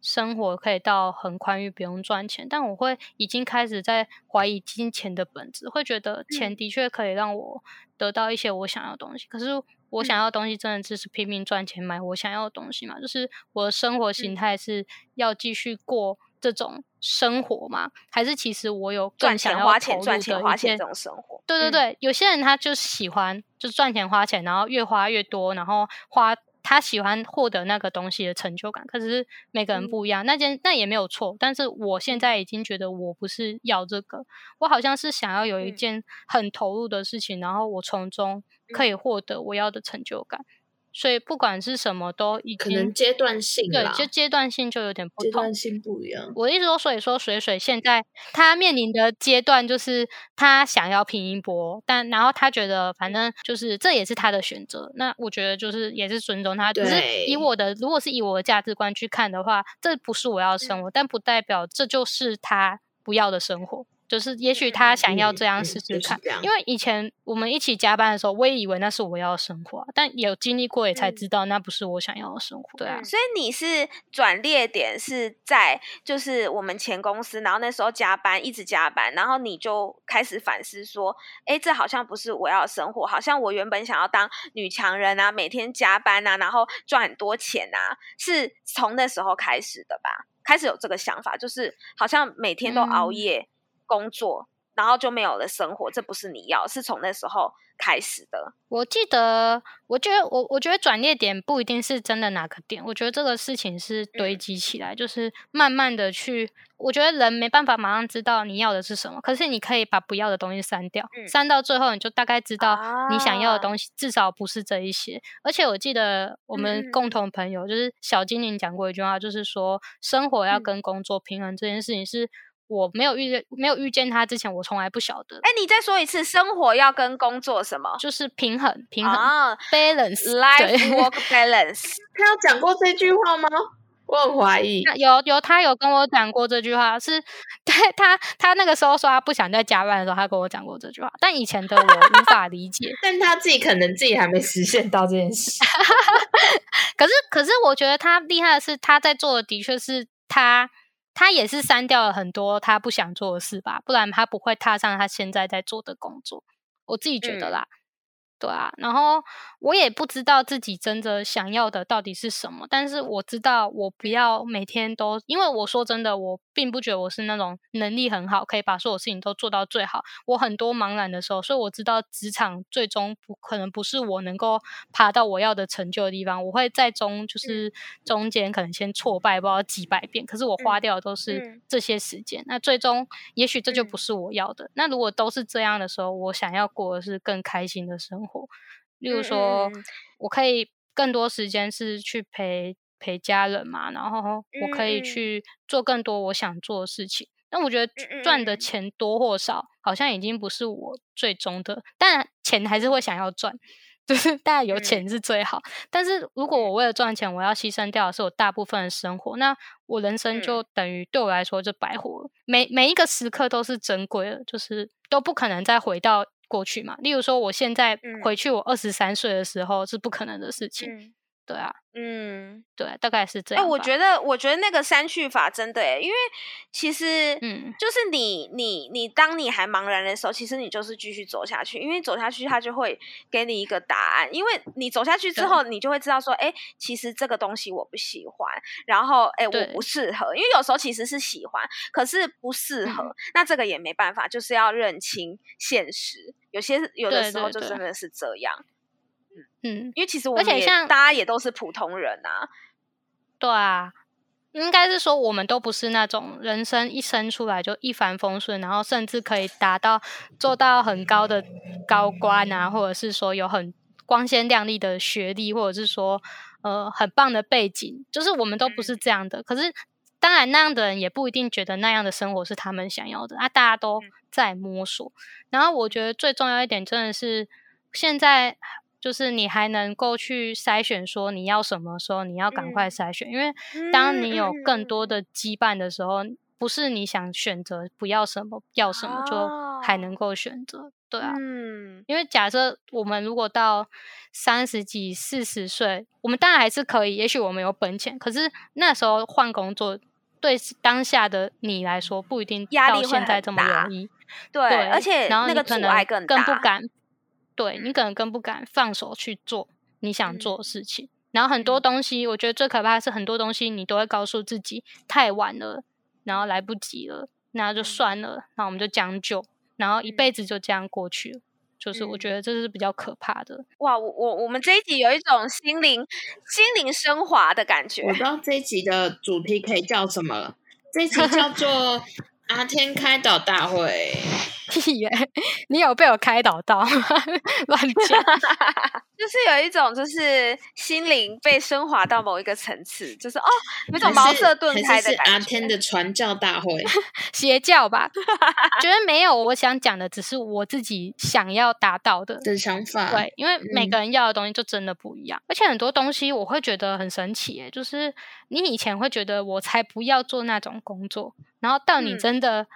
生活可以到很宽裕，不用赚钱，但我会已经开始在怀疑金钱的本质，会觉得钱嗯的确可以让我得到一些我想要的东西，可是我想嗯要的东西真的只是拼命赚钱买我想要的东西嘛？就是我的生活形嗯态是要继续过这种生活吗？还是其实我有赚更想要钱花钱赚钱花钱这种生活。嗯对对对，有些人他就喜欢就赚钱花钱，然后越花越多，然后花他喜欢获得那个东西的成就感。可是每个人嗯不一样，那件那也没有错。但是我现在已经觉得我不是要这个，我好像是想要有一嗯件很投入的事情，然后我从中可以嗯获得我要的成就感。所以不管是什么，都已可能经阶段性对，就阶段性就有点不同阶段。性不一样。我的意思说，所以说水水现在他面临的阶段就是他想要拼一波，但然后他觉得反正就是这也是他的选择。那我觉得就是也是尊重他，只是以我的如果是以我的价值观去看的话，这不是我要的生活，但不代表这就是他不要的生活。就是也许他想要这样嗯试试看，因为以前我们一起加班的时候，我也以为那是我要的生活啊、但有经历过也才嗯知道那不是我想要的生活。对啊，所以你是转捩点是在就是我们前公司，然后那时候加班一直加班，然后你就开始反思说，哎，这好像不是我要的生活，好像我原本想要当女强人啊，每天加班啊，然后赚很多钱啊，是从那时候开始的吧？开始有这个想法，就是好像每天都熬嗯夜工作，然后就没有了生活，这不是你要，是从那时候开始的。我记得，我觉得我我觉得转捩点不一定是真的哪个点，我觉得这个事情是堆嗯积起来，就是慢慢的去。我觉得人没办法马上知道你要的是什么，可是你可以把不要的东西删掉，嗯删到最后你就大概知道你想要的啊东西，至少不是这一些。而且我记得我嗯们嗯共同朋友就是小精灵讲过一句话，就是说生活要嗯跟工作平衡这件事情是。我没有遇见没有遇见他之前，我从来不晓得，哎，你再说一次，生活要跟工作什么？就是平衡平衡、啊、，balance life work balance。他有讲过这句话吗？我很怀疑。有有，他有跟我讲过这句话，是对他他那个时候说他不想再加班的时候，他跟我讲过这句话。但以前的我无法理解，但他自己可能自己还没实现到这件事。可 是可是，我觉得他厉害的是，他在做的的确是他他也是删掉了很多他不想做的事吧，不然他不会踏上他现在在做的工作。我自己觉得啦。对啊，然后我也不知道自己真的想要的到底是什么，但是我知道我不要每天都，因为我说真的，我并不觉得我是那种能力很好，可以把所有事情都做到最好。我很多茫然的时候，所以我知道职场最终不可能不是我能够爬到我要的成就的地方。我会在中就是中间可能先挫败不知道几百遍，可是我花掉的都是这些时间。那最终也许这就不是我要的。那如果都是这样的时候，我想要过的是更开心的生活。例如说，我可以更多时间是去陪陪家人嘛，然后我可以去做更多我想做的事情。但我觉得赚的钱多或少，好像已经不是我最终的，但钱还是会想要赚，就是 大家有钱是最好。但是如果我为了赚钱，我要牺牲掉的是我大部分的生活，那我人生就等于对我来说就白活了。每每一个时刻都是珍贵的，就是都不可能再回到。过去嘛，例如说，我现在回去，我二十三岁的时候是不可能的事情，对啊。嗯，对，大概是这样。哎，我觉得，我觉得那个删去法真的哎，因为其实，嗯，就是你，你，你，当你还茫然的时候，其实你就是继续走下去，因为走下去，他就会给你一个答案。因为你走下去之后，你就会知道说，哎，其实这个东西我不喜欢，然后，哎，我不适合。因为有时候其实是喜欢，可是不适合，那这个也没办法，就是要认清现实。有些有的时候就真的是这样。嗯，因为其实我们也大家也都是普通人啊，对啊，应该是说我们都不是那种人生一生出来就一帆风顺，然后甚至可以达到做到很高的高官啊，或者是说有很光鲜亮丽的学历，或者是说呃很棒的背景，就是我们都不是这样的。可是当然那样的人也不一定觉得那样的生活是他们想要的啊，大家都在摸索。然后我觉得最重要一点真的是现在。就是你还能够去筛选，说你要什么时候你要赶快筛选，因为当你有更多的羁绊的时候，不是你想选择不要什么要什么就还能够选择，对啊，嗯，因为假设我们如果到三十几、四十岁，我们当然还是可以，也许我们有本钱，可是那时候换工作对当下的你来说不一定压力现在这么容易，对，而且然后那个阻碍更更不敢。对你可能更不敢放手去做你想做的事情，然后很多东西，我觉得最可怕的是很多东西你都会告诉自己太晚了，然后来不及了，那就算了，那我们就将就，然后一辈子就这样过去了，就是我觉得这是比较可怕的。哇，我我我们这一集有一种心灵心灵升华的感觉。我知道这一集的主题可以叫什么了，这一集叫做。阿天开导大会，耶！你有被我开导到吗？乱讲，就是有一种，就是心灵被升华到某一个层次，就是哦，有种茅塞顿开的感觉。阿天的传教大会，邪教吧？觉得没有，我想讲的只是我自己想要达到的的想法。对，因为每个人要的东西就真的不一样，而且很多东西我会觉得很神奇，就是你以前会觉得我才不要做那种工作。然后到你真的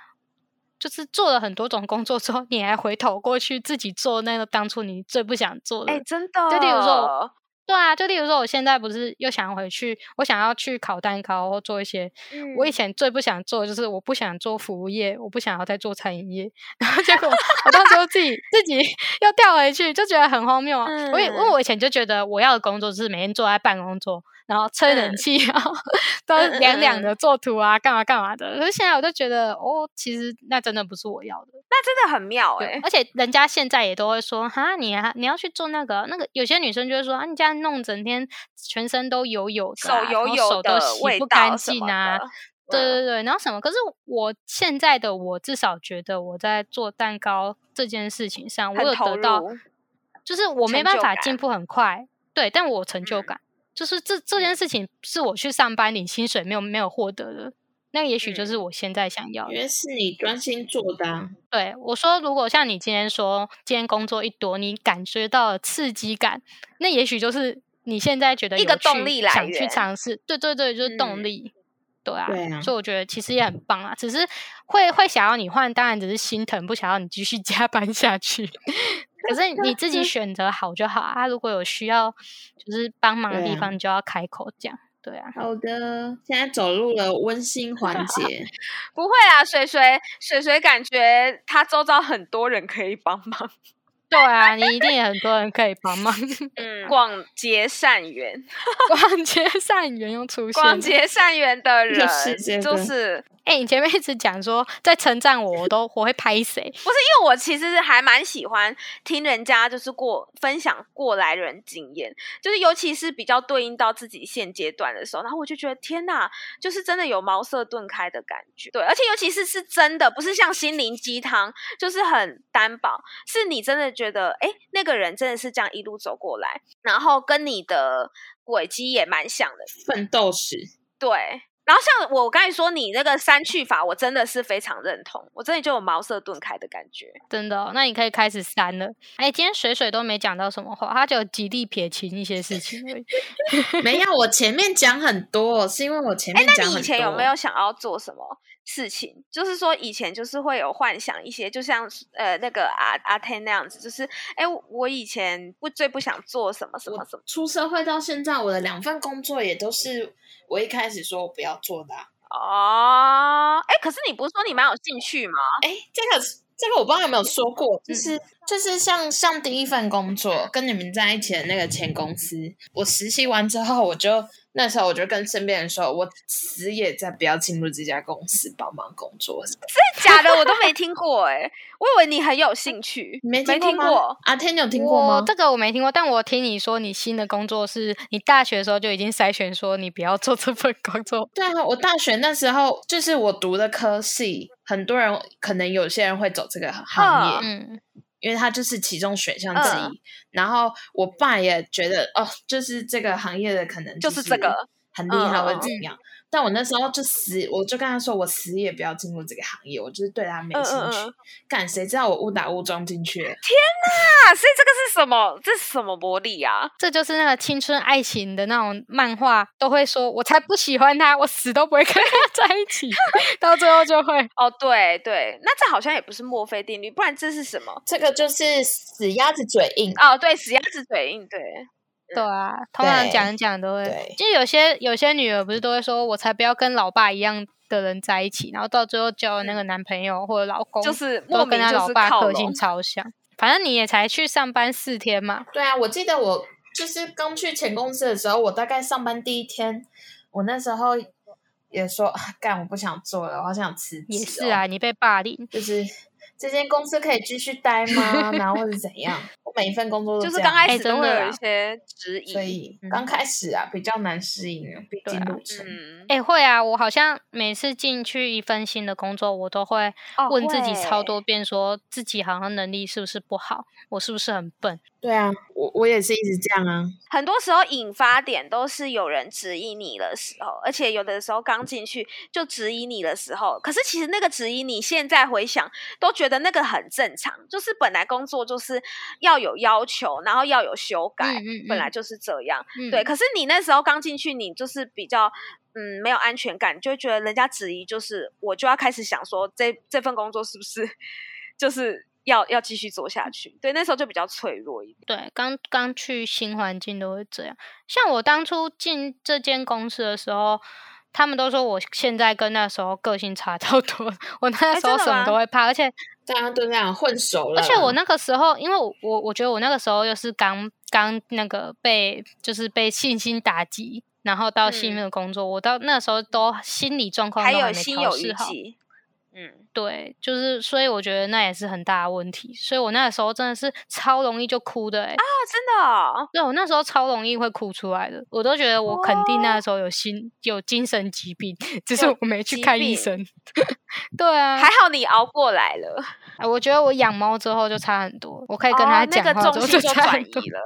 就是做了很多种工作之后，你还回头过去自己做那个当初你最不想做的，哎，真的，就例如说，对啊，就例如说，我现在不是又想回去，我想要去烤蛋糕或做一些，我以前最不想做就是我不想做服务业，我不想要再做餐饮业，然后结果我到时候自己自己 又调回去，就觉得很荒谬啊！我因为我以前就觉得我要的工作是每天坐在办公桌。然后吹冷气，然后 都凉凉的做图啊，干嘛干嘛的。可是现在我就觉得，哦，其实那真的不是我要的。那真的很妙哎！而且人家现在也都会说，哈，你啊你要去做那个那个。有些女生就会说，啊，你这样弄整天全身都油油的，手油油的，洗不干净啊。对对对，然后什么？可是我现在的我至少觉得我在做蛋糕这件事情上，我有得到，就是我没办法进步很快，对，但我成就感。就是这这件事情是我去上班领薪水没有没有获得的，那也许就是我现在想要的。因为是你专心做的。对，我说如果像你今天说，今天工作一多，你感觉到刺激感，那也许就是你现在觉得一个动力来想去源尝试，对对对，就是动嗯力。对啊，对啊所以我觉得其实也很棒啊，只是会会想要你换，当然只是心疼，不想要你继续 加班下去。可是你自己选择好就好啊，啊如果有需要就是帮忙的地方，你就要开口讲。对啊，好的，现在走入了温馨环 节。不会啊，水水水水感觉他周遭很多人可以帮忙。对啊，你一定有很多人可以帮忙。嗯，广结善缘，广结善缘又出现，广结善缘的人就是哎、你前面一直讲说在称赞我，我都我会拍谁？不是因为我其实还蛮喜欢听人家就是过分享过来人经验，就是尤其是比较对应到自己现阶段的时候，然后我就觉得天哪，就是真的有茅塞顿开的感觉。对，而且尤其是是真的，不是像心灵鸡汤，就是很单薄，是你真的觉得哎，那个人真的是这样一路走过来，然后跟你的轨迹也蛮像的。奋斗史，对。然后像我刚才说你那个删去法，我真的是非常认同，我真的就有茅塞顿开的感觉。真的、哦，那你可以开始删了。哎、今天水水都没讲到什么话，他只有极力撇清一些事情而已。没有，我前面讲很多，是因为我前哎，那面讲很多。你以前有没有想要做什么事情？就是说以前就是会有幻想一些，就像呃那个阿阿天那样子，就是哎，我以前不最不想做什么什么什么出社会到现在，我的两份工作也都是我一开始说我不要做的、啊。哦。哎，可是你不是说你蛮有兴趣吗？哎，这个这个我不知道有没有说过，就是、就是像像第一份工作跟你们在一起的那个前公司，我实习完之后，我就那时候我就跟身边人说，我死也再不要进入这家公司帮忙工作。真的假的，我都没听过哎，我以为你很有兴趣，你没没听过。阿天，你有听过吗我？这个我没听过，但我听你说你新的工作是你大学的时候就已经筛选说你不要做这份工作。对啊，我大学那时候就是我读的科系，很多人可能有些人会走这个行业，嗯，因为它就是其中选项之一。嗯然后我爸也觉得哦，就是这个行业的可能就是这个很厉害嗯或者怎样。但我那时候就死，我就跟他说，我死也不要进入这个行业，我就是对他没兴趣嗯嗯嗯。干、谁知道我误打误撞进去了？啊，所以这个是什么？这是什么魔力啊？这就是那个青春爱情的那种漫画，都会说我才不喜欢他，我死都不会跟他 在一起，到最后就会哦，对对，那这好像也不是墨菲定律，不然这是什么？这个就是死鸭子嘴硬。哦，对，死鸭子嘴硬，对，对啊，通常对讲一讲都会对，就有些有些女儿不是都会说，我才不要跟老爸一样的人在一起，然后到最后交了那个男朋友或者老公，就是莫都跟他老爸个性。超像。反正你也才去上班四天嘛，对啊，我记得我就是刚去前公司的时候，我大概上班第一天，我那时候也说，啊干，我不想做了，我好想辞职、也是啊，，你被霸凌，就是这间公司可以继续待吗？然后或者怎样？我每一份工作都这样就是刚开哎始都会有真的啦一些质疑，所以嗯刚开始啊比较难适应啊，毕对啊竟路程。嗯，哎、会啊，我好像每次进去一份新的工作，我都会哦问自己超多遍，说自己好像能力是不是不好，我是不是很笨？对啊，我我也是一直这样啊。很多时候引发点都是有人质疑你的时候，而且有的时候刚进去就质疑你的时候，可是其实那个质疑你现在回想都觉得那个很正常，就是本来工作就是要有要求，然后要有修改，嗯嗯嗯本来就是这样。嗯，对，可是你那时候刚进去，你就是比较嗯没有安全感，就觉得人家质疑，就是我就要开始想说这这份工作是不是就是要要继续做下去？对，那时候就比较脆弱一点。对，刚刚去新环境都会这样。像我当初进这间公司的时候，他们都说我现在跟那时候个性差超多。我那哎时候什么都会怕，而且大家都那样混熟了，而且我那个时候，因为我我我觉得我那个时候又是刚刚那个被就是被信心打击，然后到新嗯的工作，我到那时候都心理状况还有心有余。悸，嗯，对，就是所以我觉得那也是很大的问题，所以我那个时候真的是超容易就哭的、欸，啊，真的、哦，对我那时候超容易会哭出来的，我都觉得我肯定那个时候有心有精神疾病，只是我没去看医生。对啊，还好你熬过来了，哎我觉得我养猫之后就差很多，我可以跟哦它讲那个话之后就重心就差很多。转移了。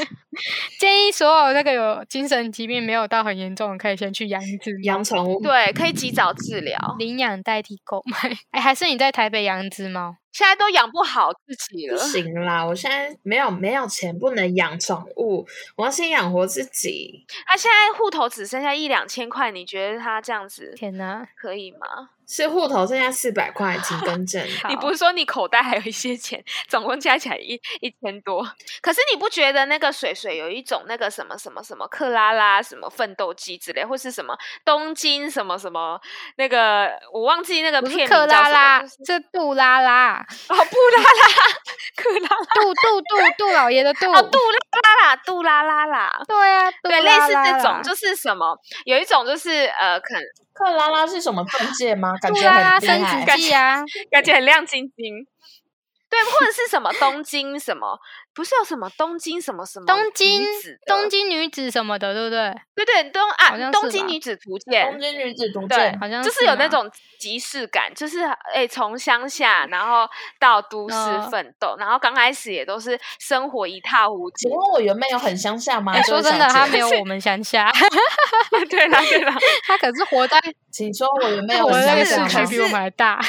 建议所有那个有精神疾病没有到很严重的，可以先去养一只养宠物，对，可以及早治疗。领养代替购买。哎，还是你在台北养一只猫？现在都养不好自己了不了。行啦，我现在没有没有钱，不能养宠物，我要先养活自己。他现在户头只剩下一两千块，你觉得他这样子天哪！可以吗？是户头剩下四百块，请更正。你不是说你口袋还有一些钱，总共加起来一一千多？可是你不觉得那个水水有一种那个什么什么什么克拉拉什么奋斗机之类，或是什么东京什么什么那个我忘记那个片名克拉叫什么拉，就是是杜拉拉，哦布拉拉克拉拉 杜杜杜杜老爷的杜。哦杜拉拉啦杜拉拉啦。对啊，杜对，类似这种就是什么，有一种就是呃，可能克拉拉是什么钻戒吗？感觉很厉害。殖剂啊，感觉很亮晶晶。对，或者是什么东京什么，不是有什么东京什么什么东京女子的东京女子什么的，对不对？对对东啊东京女子图鉴东，京女子图对鉴，好像就是有那嘛种即视感，就是哎从乡下然后到都市嗯奋斗，然后刚开始也都是生活一塌糊涂请。问我原本有很乡下吗？哎说真的，他 没有我们乡下，对 啦对啦，他可是活在请说我原本有那个乡？市区比我们还大。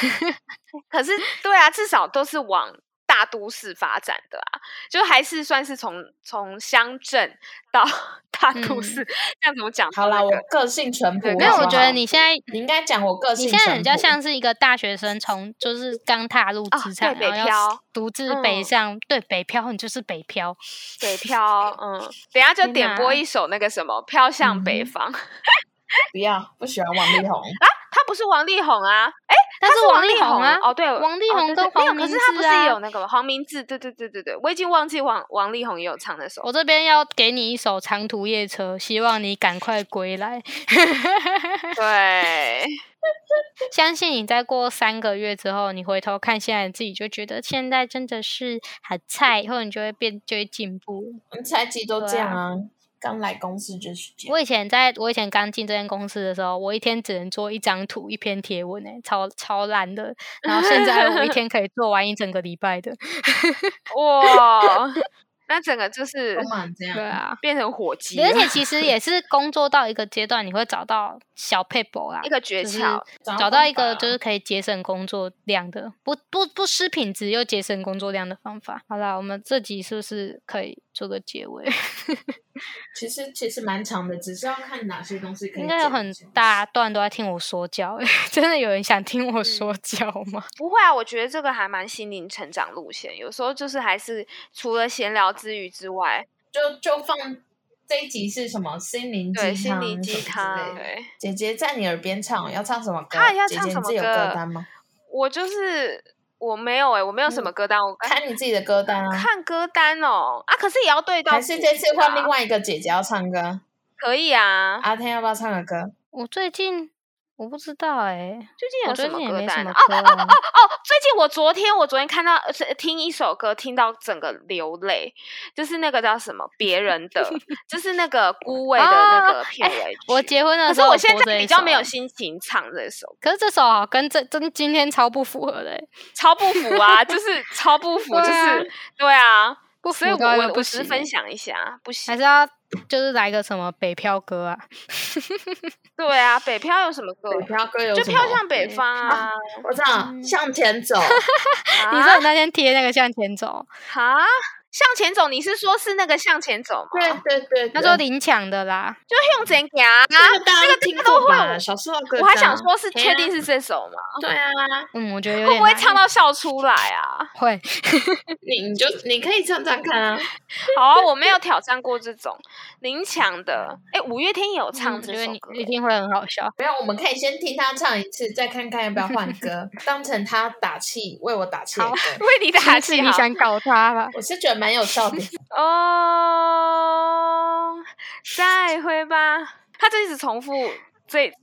可是对啊，至少都是往大都市发展的啊，就还是算是从从乡镇到 大都嗯市，这样怎么讲？好啦，我那个个性淳朴。没有，我觉得你现在你应该讲我个性你。现在比较像是一个大学生，从就是刚踏入哦职场，对北然后要漂独自北嗯上，对北漂，你就是北漂。北漂，嗯，等下就天点播一首那个什么《飘向北嗯方》不要不喜欢王力宏，他不是王力宏啊，哎，他是王力宏啊，哦，对，王力哦宏跟黄可是他不是有那个黄明志？对对对对对，我已经忘记王王力宏也有唱那首。我这边要给你一首《长途夜车》，希望你赶快归来。对，相信你再过三个月之后，你回头看现在的自己，就觉得现在真的是很菜，以后你就会变，就会进步。我们才几都这样啊。刚来公司就是这样。我以前在我以前刚进这间公司的时候，我一天只能做一张图、一篇贴文，诶，超超烂的。然后现在我一天可以做完一整个礼拜的。哇，那整个就 是？对啊，变成火鸡，而且其实也是工作到一个阶段，你会找到小 paper 啦一，个诀就是窍。找到一个就是可以节省工作量的，不不不失品质又节省工作量的方法。好啦，我们这集是不是可以做个结尾？其实其实蛮长的，只是要看哪些东西可以。应该有很大段都在听我说教，真的有人想听嗯我说教吗？不会啊，我觉得这个还蛮心灵成长路线。有时候就是还是除了闲聊之余之外，就就放这一集是什么心灵鸡对汤，心灵鸡汤，对姐姐在你耳边唱，要唱什么歌？啊要姐唱什么姐你自己有歌歌单吗？我就是我没有哎、我没有什么歌单，我看你自己的歌单啊。看歌单哦啊，可是也要对到还是这次换另外外一个姐姐要唱歌？可以啊。阿天要不要唱个歌？我最近我不知道哎、最近我有什么歌单啊？哦哦哦。哦，最近我昨天我昨天看到呃是听一首歌，听到整个流泪，就是那个叫什么别人的，就是那个孤味的那个片尾曲。我结婚的可时候是我现在比较没有心情唱这首，可是这首好跟这跟今天超不符合的、欸，超不符啊，就是超不符，就是对啊，不所以我符我我只分享一下，不行还。是要就是来个什么北漂歌啊？对啊，北漂有什么歌？北漂歌有就飘向北方啊！我知道，嗯向前走。你说啊你那天贴那个向前走，哈，向前走，你是说是那个向前走吗？对对对，那时候对林抢的啦。就向前行啊！这个大家都听都会过吧？小时候的歌我还想说是确定是这首吗？对啊，嗯，我觉得会不会唱到笑出来啊？会？你你就你可以唱唱看啊。好啊，我没有挑战过这种林强的。哎，五月天也有唱嗯我觉得你这首歌，一定会很好笑。没有，我们可以先听他唱一次，再看看要不要换歌，当成他打气，为我打气的歌。为你打气你想搞他吧？我是觉得蛮有效的。哦，再会吧。他就一直重复这是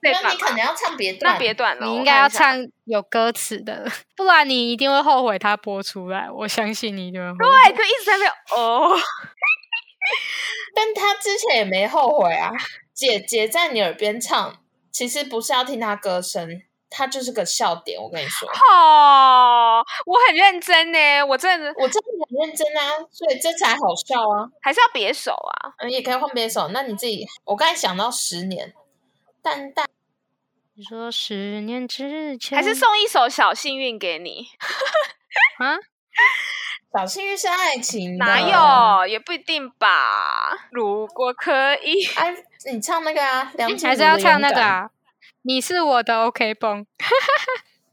这你可能要唱别段，那别段了，你应该要。唱有歌词的，不然你一定会后悔他播出来。我相信你一定会。对，就一直在那边哦。但他之前也没后悔啊。姐姐在你耳边唱，其实不是要听他歌声，他就是个笑点。我跟你说，哦，我很认真呢，我真的我真的很认真啊，所以这才好笑啊。还是要别手啊。嗯，也可以换别手。那你自己，我刚才想到十年，淡淡你说十年之前，还是送一首《小幸运》给你？啊？小幸运是爱情，哪有？也不一定吧。如果可以，哎，你唱那个啊，梁静茹还是要？唱那个啊？你是我的 OK 绷，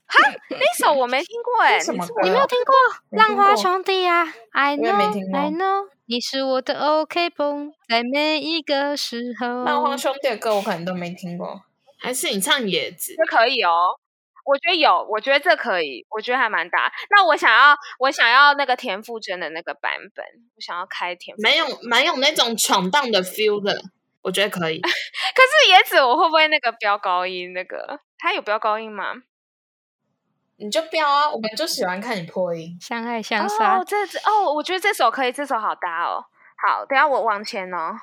哈那首我没听过哎，这什么你没有听过浪花兄弟啊？I 我也没听 know I know，你是我的 OK 绷，在每一个时候。浪花兄弟的歌我可能都没听过，还是你唱野子？这可以哦。我觉得有，我觉得这可以，我觉得还蛮大。那我想要，我想要那个田馥甄的那个版本，我想要开田馥。蛮有蛮有那种闯荡的 feel 的，我觉得可以。可是野子，我会不会那个飙高音？那个他有飙高音吗？你就飙啊，我们就喜欢看你破音。相爱相杀哦，，这这哦，我觉得这首可以，这首好搭哦。好，等下我往前哦。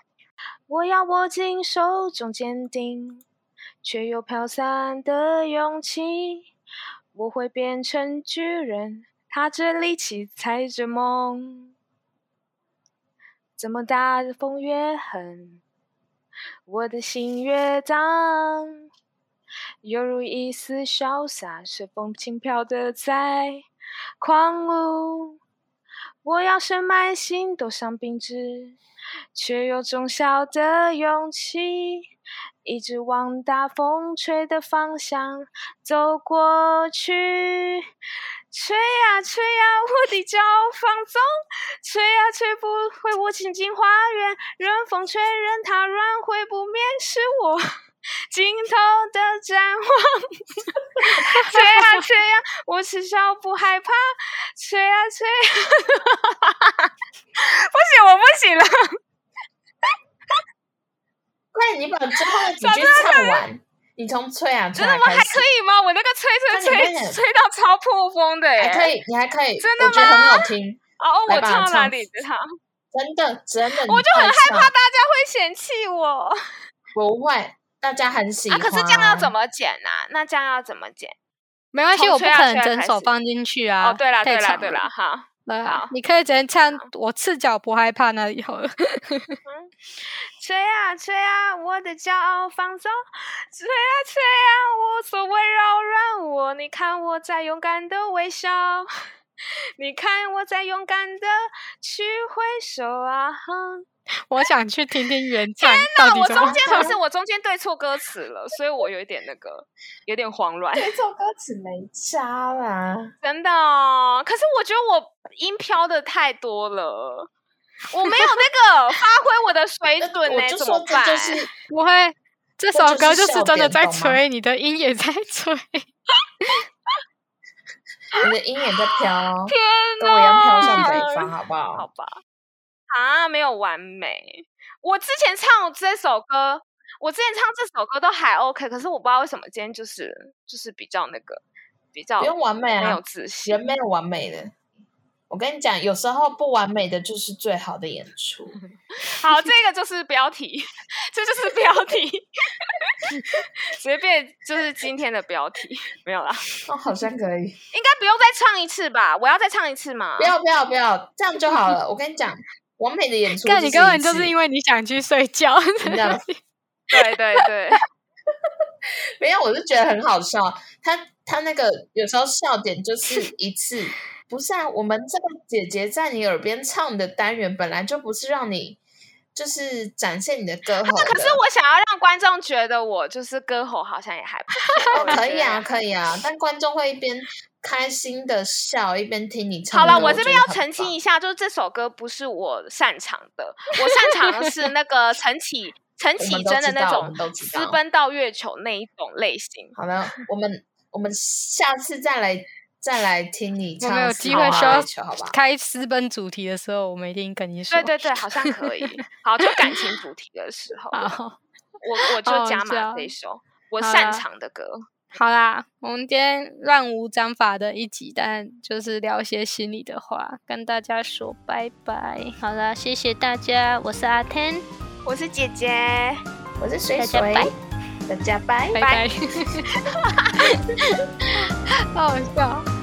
我要握紧手中坚定，却又飘散的勇气。我会变成巨人，踏着力气，踩着梦。这么大的风越狠，我的心越荡。犹如一丝潇洒，随风轻飘的在狂舞。我要深埋心头上并直，却有种小的勇气，一直往大风吹的方向走过去。吹呀吹呀，我的骄傲放纵，吹呀吹不回我清净花园，任风吹，任它乱，会不灭是我尽头的展望。吹呀吹呀，我吃笑不害怕，吹呀吹呀，不行，我不行了。快，你把最后的几句唱完。你从吹啊吹真的吗？还可，以吗？我那个吹吹吹吹到超破风的耶！还可以，你还可以，真的我觉得很好听。哦，我唱哪里的唱？真的真的，我就很害怕大大家会嫌弃我不会，大家很喜啊！欢。可是这样要怎么剪啊？那这样要怎么剪？没关系，我不从吹啊可能整吹啊开始首放进去啊。哦，对啦，对啦，对啦，好。你可以直接唱“我赤脚不害怕”那里好了。吹啊吹啊，我的骄傲放纵，吹啊吹啊，无所谓扰乱我。你看我在勇敢的微笑，你看我在勇敢的去挥手啊！哼我想去听听原唱天哪我中间不是我中间对错歌词了，所以我有一点那个，有点慌乱。对错歌词没差啦。真的哦，可是我觉得我音飘的太多了，我没有那个 发挥我的水准呢、我就怎么办？就是不会。这首歌就是真的在吹，你的音也在吹。你的音也在飘哦，天跟我一样飘向哪北方，好不好？好吧，啊，没有完美。我之前唱这首歌，我之前唱这首歌都还 OK，可是我不知道为什么今天就是就是比较那个比较不用完美啊没有啊，自信。人没有完美的。我跟你讲，有时候不完美的就是最好的演出。好，这个就是标题，这就是标题，随便就是今天的标题，没有啦，哦，好像可以。应该不用再唱一次吧？我要再唱一次吗？不要不要不要，这样就好了。我跟你讲，完美的演出，但你根本就是因为为你想去睡觉。真的对对对，没有，我是觉得很好笑。他他那个有时候笑点就是一次，不是啊？我们这个姐姐在你耳边唱的单元本来就不是让你就是展现你的歌喉的。可是我想要让观众觉得我就是歌喉好像也还不错。哦可以啊，可以啊，但观众会一边开心的笑，一边听你唱好了，我我这边要澄清一下，就是这首歌不是我擅长的，我擅长的 是那个陈绮陈我绮贞的那种私奔到月球那一种类型。好了，我们我们下次再来再来听你我们有唱《机会需要球》，好吧？开私奔主题的时候，我们一定跟你说。对对对，好像可以。好，就感情主题的时候，好，我我就加码这一首我擅长的歌。好啦，我们今天乱无章法的一集，但就是聊一些心里的话，跟大家说拜拜。好啦，谢谢大家，我是阿天，我是姐姐，我是水水大家拜，大家拜拜拜。好好笑。